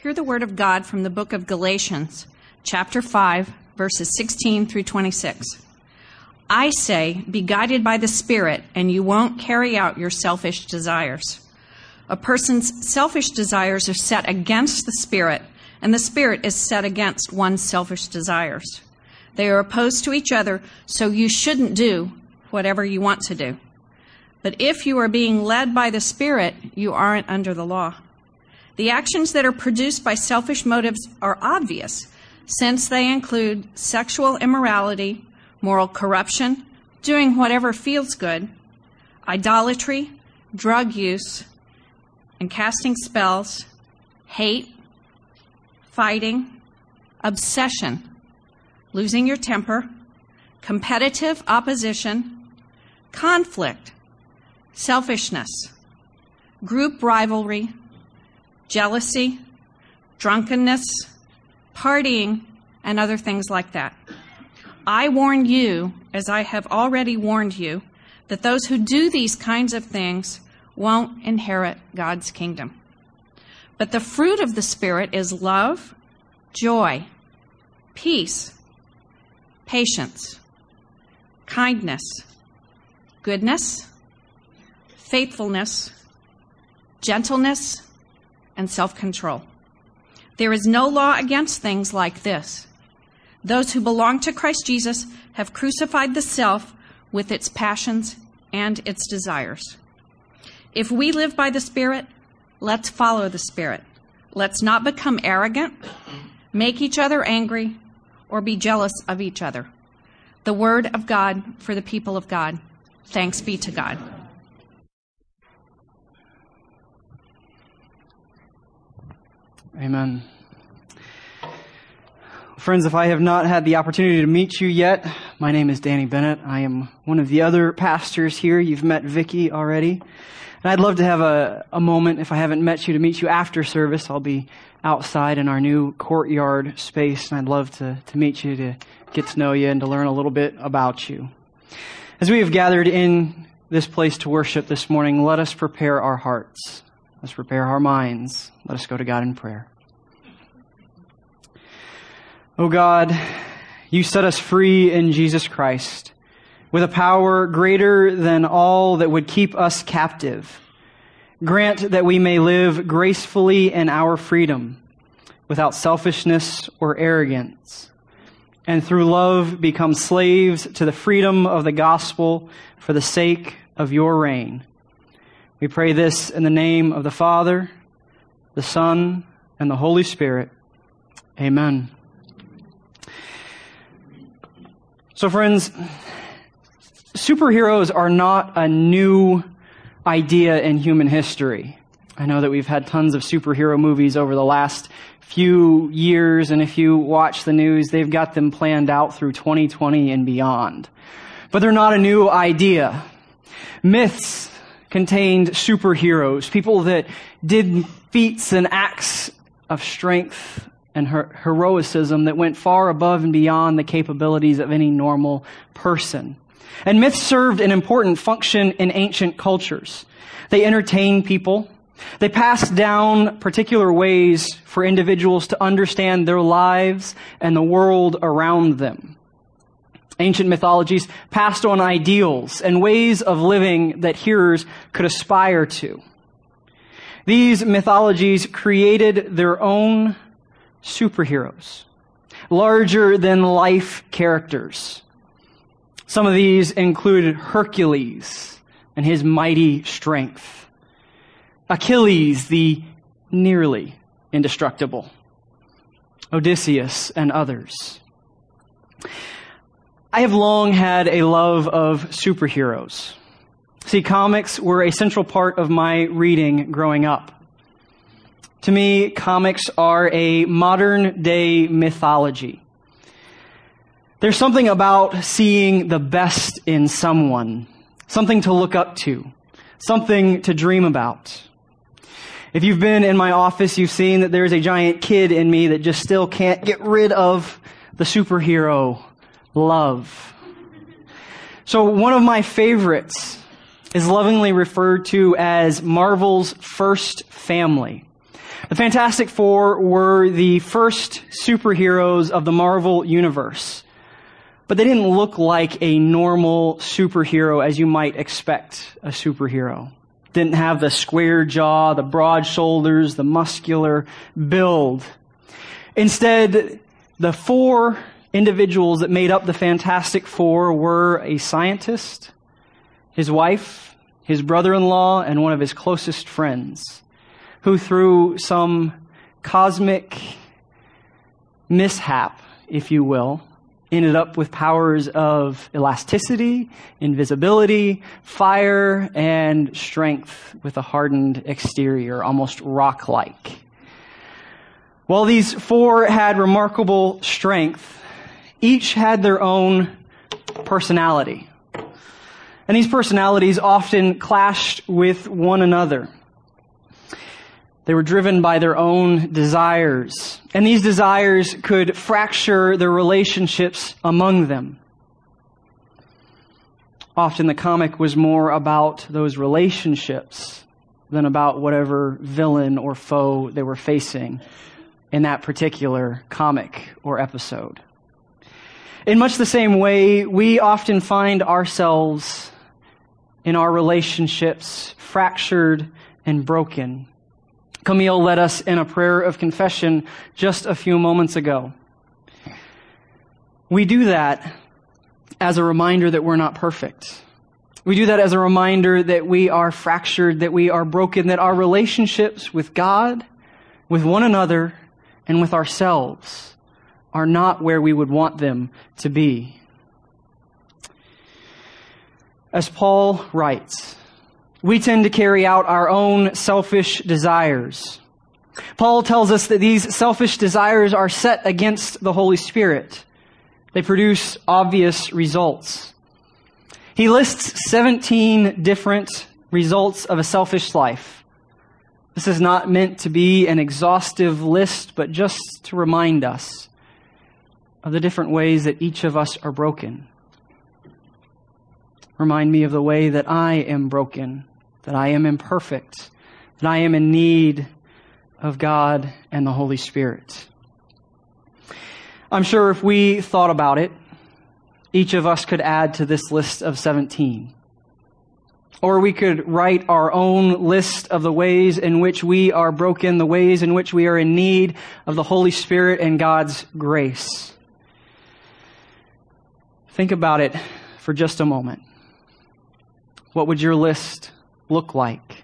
Hear the word of God from the book of Galatians, chapter 5, verses 16 through 26. I say, be guided by the Spirit, and you won't carry out your selfish desires. A person's selfish desires are set against the Spirit, and the Spirit is set against one's selfish desires. They are opposed to each other, so you shouldn't do whatever you want to do. But if you are being led by the Spirit, you aren't under the law. The actions that are produced by selfish motives are obvious, since they include sexual immorality, moral corruption, doing whatever feels good, idolatry, drug use, and casting spells, hate, fighting, obsession, losing your temper, competitive opposition, conflict, selfishness, group rivalry, jealousy, drunkenness, partying, and other things like that. I warn you, as I have already warned you, that those who do these kinds of things won't inherit God's kingdom. But the fruit of the Spirit is love, joy, peace, patience, kindness, goodness, faithfulness, gentleness, and self control. There is no law against things like this. Those who belong to Christ Jesus have crucified the self with its passions and its desires. If we live by the Spirit, let's follow the Spirit. Let's not become arrogant, make each other angry, or be jealous of each other. The Word of God for the people of God. Thanks be to God. Amen. Friends, if I have not had the opportunity to meet you yet, my name is Danny Bennett. I am one of the other pastors here. You've met Vicky already. And I'd love to have a, a moment, if I haven't met you, to meet you after service. I'll be outside in our new courtyard space, and I'd love to, to meet you, to get to know you, and to learn a little bit about you. As we have gathered in this place to worship this morning, let us prepare our hearts. Let's prepare our minds. Let us go to God in prayer. Oh God, you set us free in Jesus Christ with a power greater than all that would keep us captive. Grant that we may live gracefully in our freedom without selfishness or arrogance, and through love become slaves to the freedom of the gospel for the sake of your reign. We pray this in the name of the Father, the Son, and the Holy Spirit. Amen. So, friends, superheroes are not a new idea in human history. I know that we've had tons of superhero movies over the last few years, and if you watch the news, they've got them planned out through 2020 and beyond. But they're not a new idea. Myths contained superheroes, people that did feats and acts of strength and her- heroicism that went far above and beyond the capabilities of any normal person. And myths served an important function in ancient cultures. They entertained people. They passed down particular ways for individuals to understand their lives and the world around them. Ancient mythologies passed on ideals and ways of living that hearers could aspire to. These mythologies created their own superheroes, larger than life characters. Some of these included Hercules and his mighty strength, Achilles, the nearly indestructible, Odysseus, and others. I have long had a love of superheroes. See, comics were a central part of my reading growing up. To me, comics are a modern day mythology. There's something about seeing the best in someone, something to look up to, something to dream about. If you've been in my office, you've seen that there's a giant kid in me that just still can't get rid of the superhero love. So one of my favorites is lovingly referred to as Marvel's first family. The Fantastic Four were the first superheroes of the Marvel Universe. But they didn't look like a normal superhero as you might expect a superhero. Didn't have the square jaw, the broad shoulders, the muscular build. Instead, the four individuals that made up the Fantastic Four were a scientist, his wife, his brother-in-law, and one of his closest friends, who through some cosmic mishap, if you will, ended up with powers of elasticity, invisibility, fire, and strength with a hardened exterior, almost rock-like. While these four had remarkable strength, each had their own personality. And these personalities often clashed with one another. They were driven by their own desires. And these desires could fracture their relationships among them. Often the comic was more about those relationships than about whatever villain or foe they were facing in that particular comic or episode. In much the same way, we often find ourselves in our relationships fractured and broken Camille led us in a prayer of confession just a few moments ago. We do that as a reminder that we're not perfect. We do that as a reminder that we are fractured, that we are broken, that our relationships with God, with one another, and with ourselves are not where we would want them to be. As Paul writes, we tend to carry out our own selfish desires. Paul tells us that these selfish desires are set against the Holy Spirit. They produce obvious results. He lists 17 different results of a selfish life. This is not meant to be an exhaustive list, but just to remind us of the different ways that each of us are broken. Remind me of the way that I am broken, that I am imperfect, that I am in need of God and the Holy Spirit. I'm sure if we thought about it, each of us could add to this list of 17. Or we could write our own list of the ways in which we are broken, the ways in which we are in need of the Holy Spirit and God's grace. Think about it for just a moment. What would your list look like?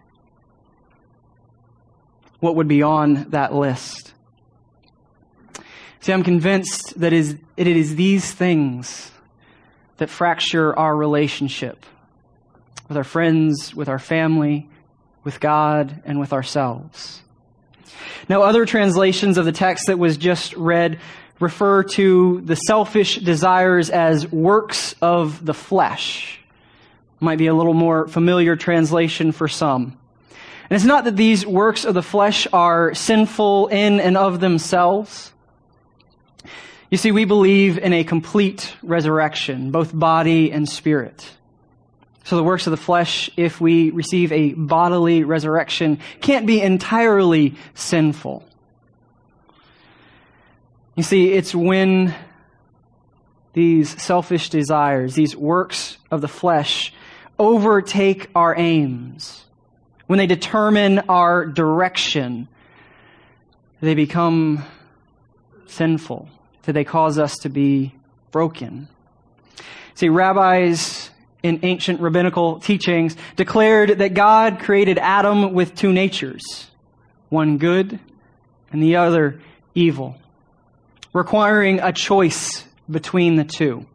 What would be on that list? See, I'm convinced that it is these things that fracture our relationship with our friends, with our family, with God, and with ourselves. Now, other translations of the text that was just read refer to the selfish desires as works of the flesh might be a little more familiar translation for some. And it's not that these works of the flesh are sinful in and of themselves. You see, we believe in a complete resurrection, both body and spirit. So the works of the flesh, if we receive a bodily resurrection, can't be entirely sinful. You see, it's when these selfish desires, these works of the flesh, overtake our aims, when they determine our direction, they become sinful, that they cause us to be broken. See, rabbis in ancient rabbinical teachings declared that God created Adam with two natures, one good and the other evil, requiring a choice between the two.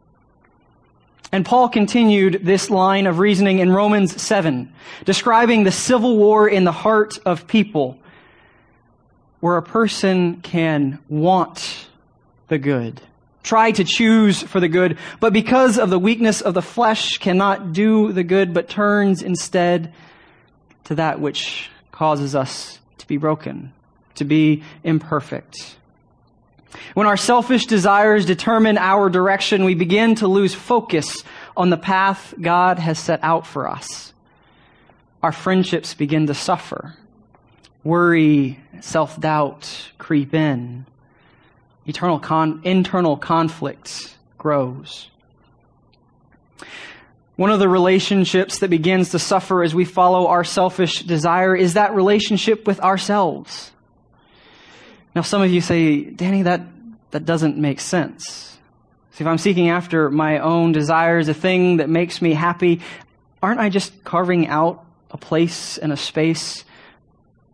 And Paul continued this line of reasoning in Romans 7, describing the civil war in the heart of people, where a person can want the good, try to choose for the good, but because of the weakness of the flesh cannot do the good, but turns instead to that which causes us to be broken, to be imperfect. When our selfish desires determine our direction, we begin to lose focus on the path God has set out for us. Our friendships begin to suffer. Worry self doubt creep in. Eternal con- internal conflict grows. One of the relationships that begins to suffer as we follow our selfish desire is that relationship with ourselves. Now, some of you say, Danny, that, that doesn't make sense. See, if I'm seeking after my own desires, a thing that makes me happy, aren't I just carving out a place and a space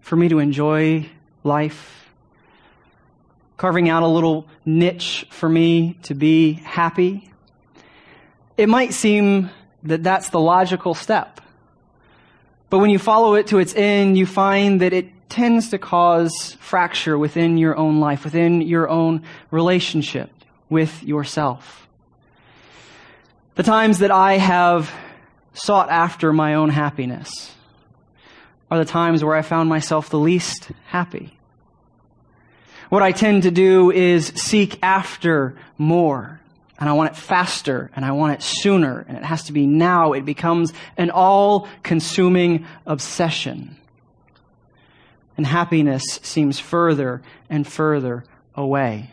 for me to enjoy life? Carving out a little niche for me to be happy? It might seem that that's the logical step. But when you follow it to its end, you find that it tends to cause fracture within your own life, within your own relationship with yourself. The times that I have sought after my own happiness are the times where I found myself the least happy. What I tend to do is seek after more and I want it faster and I want it sooner and it has to be now. It becomes an all consuming obsession. And happiness seems further and further away.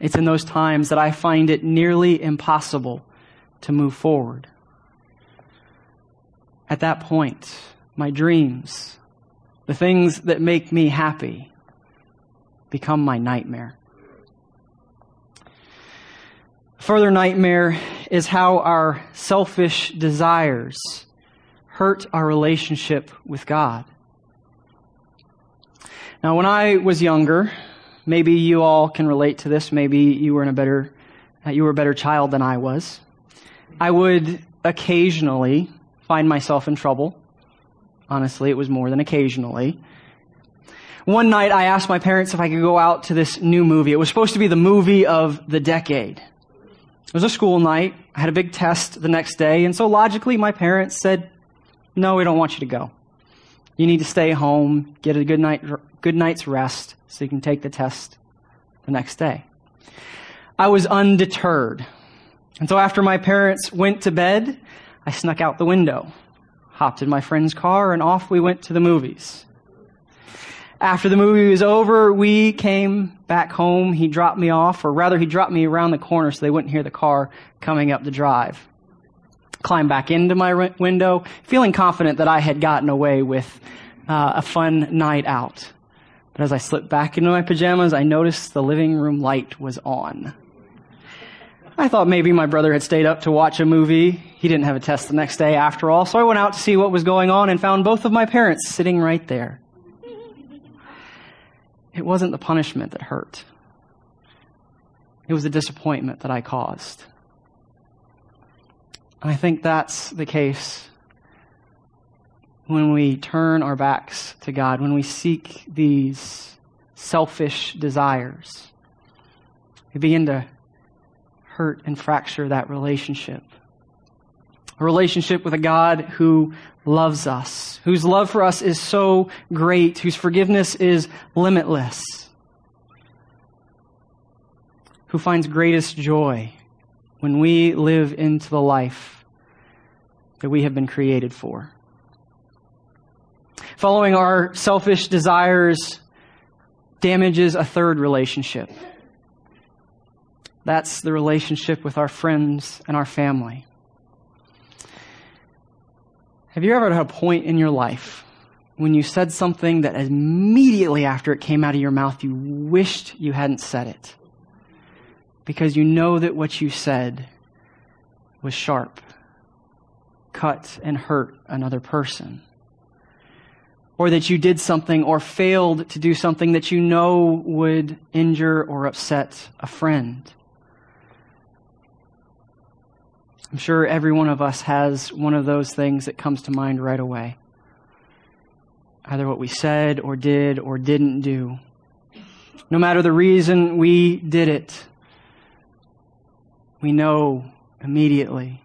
It's in those times that I find it nearly impossible to move forward. At that point, my dreams, the things that make me happy, become my nightmare. Further nightmare is how our selfish desires hurt our relationship with God. Now, when I was younger, maybe you all can relate to this. Maybe you were in a better, you were a better child than I was. I would occasionally find myself in trouble. Honestly, it was more than occasionally. One night I asked my parents if I could go out to this new movie. It was supposed to be the movie of the decade. It was a school night. I had a big test the next day, and so logically, my parents said, No, we don't want you to go. You need to stay home, get a good, night, good night's rest, so you can take the test the next day. I was undeterred. And so after my parents went to bed, I snuck out the window, hopped in my friend's car, and off we went to the movies. After the movie was over, we came back home. He dropped me off, or rather, he dropped me around the corner so they wouldn't hear the car coming up the drive. Climbed back into my window, feeling confident that I had gotten away with uh, a fun night out. But as I slipped back into my pajamas, I noticed the living room light was on. I thought maybe my brother had stayed up to watch a movie. He didn't have a test the next day after all, so I went out to see what was going on and found both of my parents sitting right there. It wasn't the punishment that hurt. It was the disappointment that I caused. And I think that's the case when we turn our backs to God, when we seek these selfish desires. We begin to hurt and fracture that relationship. A relationship with a God who loves us, whose love for us is so great, whose forgiveness is limitless, who finds greatest joy when we live into the life that we have been created for. Following our selfish desires damages a third relationship. That's the relationship with our friends and our family. Have you ever had a point in your life when you said something that immediately after it came out of your mouth, you wished you hadn't said it? Because you know that what you said was sharp, cut and hurt another person. Or that you did something or failed to do something that you know would injure or upset a friend. I'm sure every one of us has one of those things that comes to mind right away. Either what we said or did or didn't do. No matter the reason we did it, we know immediately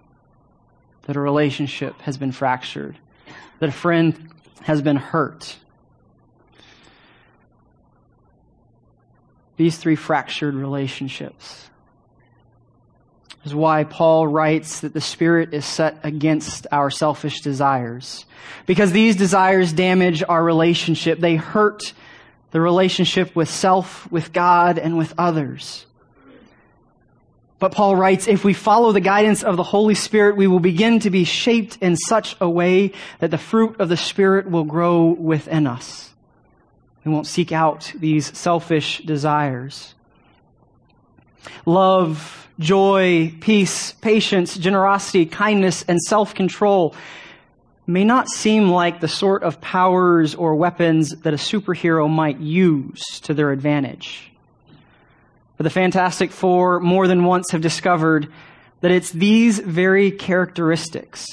that a relationship has been fractured, that a friend has been hurt. These three fractured relationships is why Paul writes that the Spirit is set against our selfish desires. Because these desires damage our relationship. They hurt the relationship with self, with God, and with others. But Paul writes, if we follow the guidance of the Holy Spirit, we will begin to be shaped in such a way that the fruit of the Spirit will grow within us. We won't seek out these selfish desires. Love, joy, peace, patience, generosity, kindness, and self-control may not seem like the sort of powers or weapons that a superhero might use to their advantage. But the Fantastic Four more than once have discovered that it's these very characteristics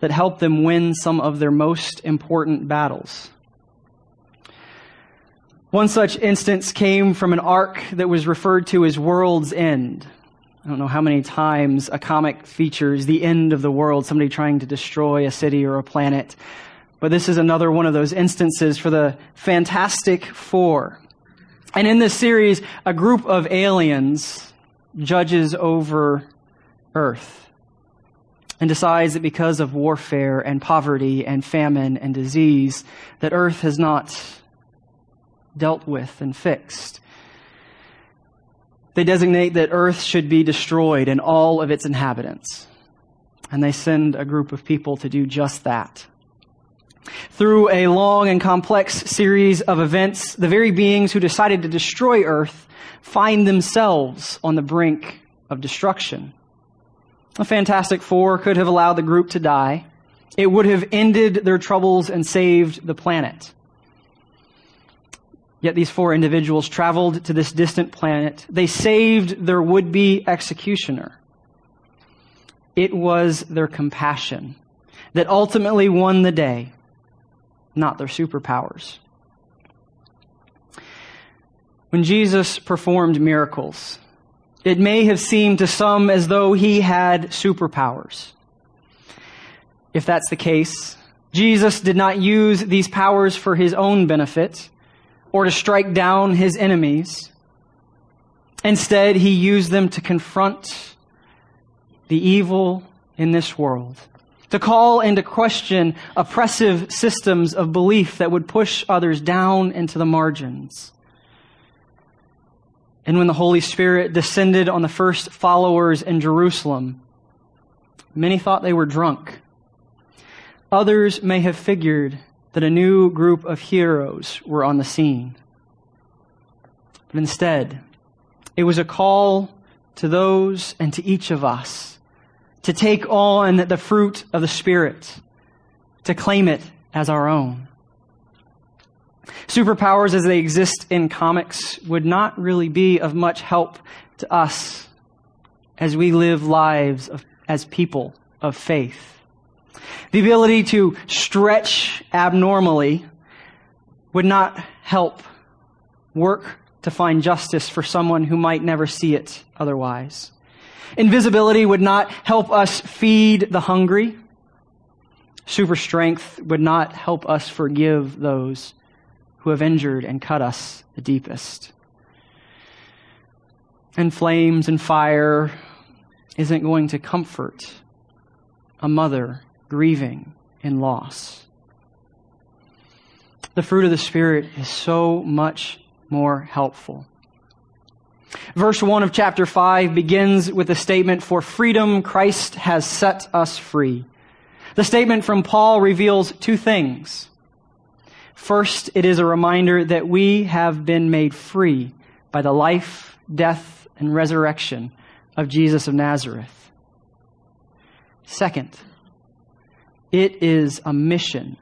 that help them win some of their most important battles. One such instance came from an arc that was referred to as World's End. I don't know how many times a comic features the end of the world, somebody trying to destroy a city or a planet. But this is another one of those instances for the Fantastic Four. And in this series, a group of aliens judges over Earth and decides that because of warfare and poverty and famine and disease, that Earth has not dealt with and fixed. They designate that Earth should be destroyed and all of its inhabitants. And they send a group of people to do just that. Through a long and complex series of events, the very beings who decided to destroy Earth find themselves on the brink of destruction. The Fantastic Four could have allowed the group to die. It would have ended their troubles and saved the planet. Yet these four individuals traveled to this distant planet. They saved their would be executioner. It was their compassion that ultimately won the day not their superpowers. When Jesus performed miracles, it may have seemed to some as though he had superpowers. If that's the case, Jesus did not use these powers for his own benefit or to strike down his enemies. Instead, he used them to confront the evil in this world to call into question oppressive systems of belief that would push others down into the margins. And when the Holy Spirit descended on the first followers in Jerusalem, many thought they were drunk. Others may have figured that a new group of heroes were on the scene. But instead, it was a call to those and to each of us to take on the fruit of the Spirit, to claim it as our own. Superpowers as they exist in comics would not really be of much help to us as we live lives of, as people of faith. The ability to stretch abnormally would not help work to find justice for someone who might never see it otherwise. Invisibility would not help us feed the hungry. Super strength would not help us forgive those who have injured and cut us the deepest. And flames and fire isn't going to comfort a mother grieving in loss. The fruit of the Spirit is so much more helpful. Verse 1 of chapter 5 begins with a statement, For freedom Christ has set us free. The statement from Paul reveals two things. First, it is a reminder that we have been made free by the life, death, and resurrection of Jesus of Nazareth. Second, it is a mission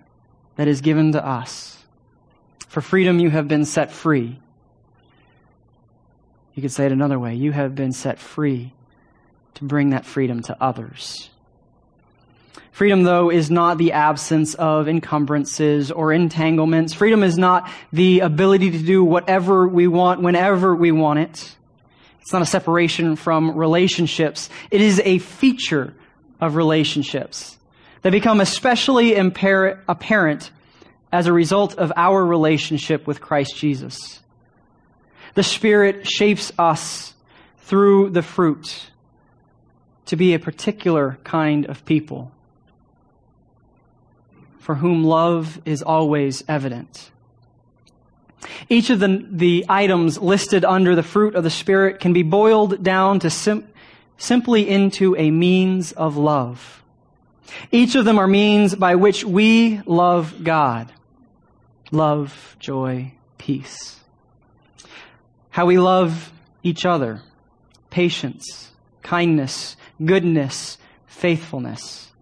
that is given to us. For freedom, you have been set free. You could say it another way. You have been set free to bring that freedom to others. Freedom, though, is not the absence of encumbrances or entanglements. Freedom is not the ability to do whatever we want whenever we want it. It's not a separation from relationships. It is a feature of relationships that become especially apparent as a result of our relationship with Christ Jesus. The Spirit shapes us through the fruit to be a particular kind of people for whom love is always evident. Each of the, the items listed under the fruit of the Spirit can be boiled down to sim- simply into a means of love. Each of them are means by which we love God. Love, joy, peace. How we love each other. Patience, kindness, goodness, faithfulness.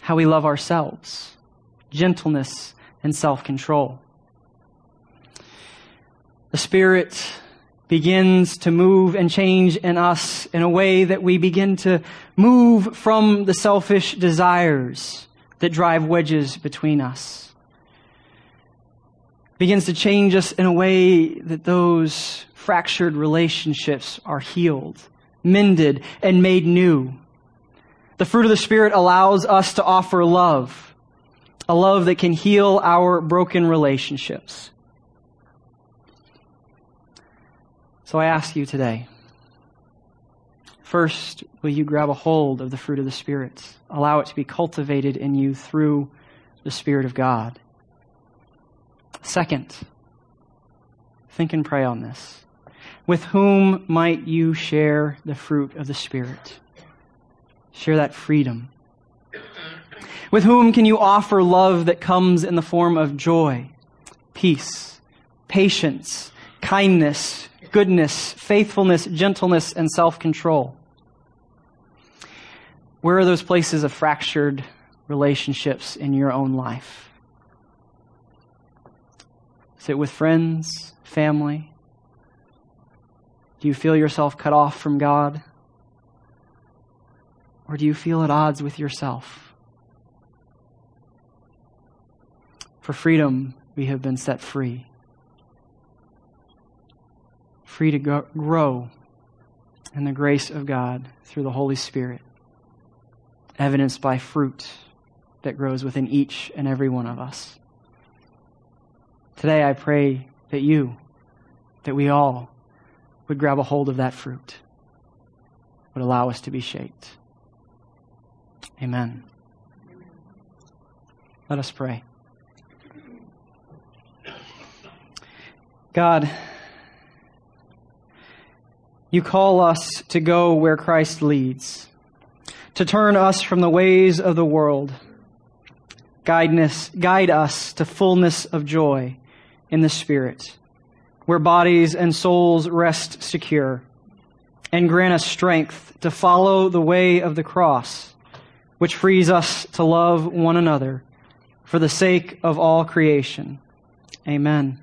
How we love ourselves. Gentleness and self-control. The Spirit begins to move and change in us in a way that we begin to move from the selfish desires that drive wedges between us. Begins to change us in a way that those fractured relationships are healed, mended, and made new. The fruit of the Spirit allows us to offer love, a love that can heal our broken relationships. So I ask you today first, will you grab a hold of the fruit of the Spirit? Allow it to be cultivated in you through the Spirit of God. Second, think and pray on this. With whom might you share the fruit of the Spirit? Share that freedom. With whom can you offer love that comes in the form of joy, peace, patience, kindness, goodness, faithfulness, gentleness, and self control? Where are those places of fractured relationships in your own life? Is it with friends, family? Do you feel yourself cut off from God? Or do you feel at odds with yourself? For freedom, we have been set free free to go, grow in the grace of God through the Holy Spirit, evidenced by fruit that grows within each and every one of us. Today, I pray that you, that we all, would grab a hold of that fruit, would allow us to be shaped. Amen. Let us pray. God, you call us to go where Christ leads, to turn us from the ways of the world. Guide us, guide us to fullness of joy in the Spirit, where bodies and souls rest secure, and grant us strength to follow the way of the cross, which frees us to love one another for the sake of all creation. Amen.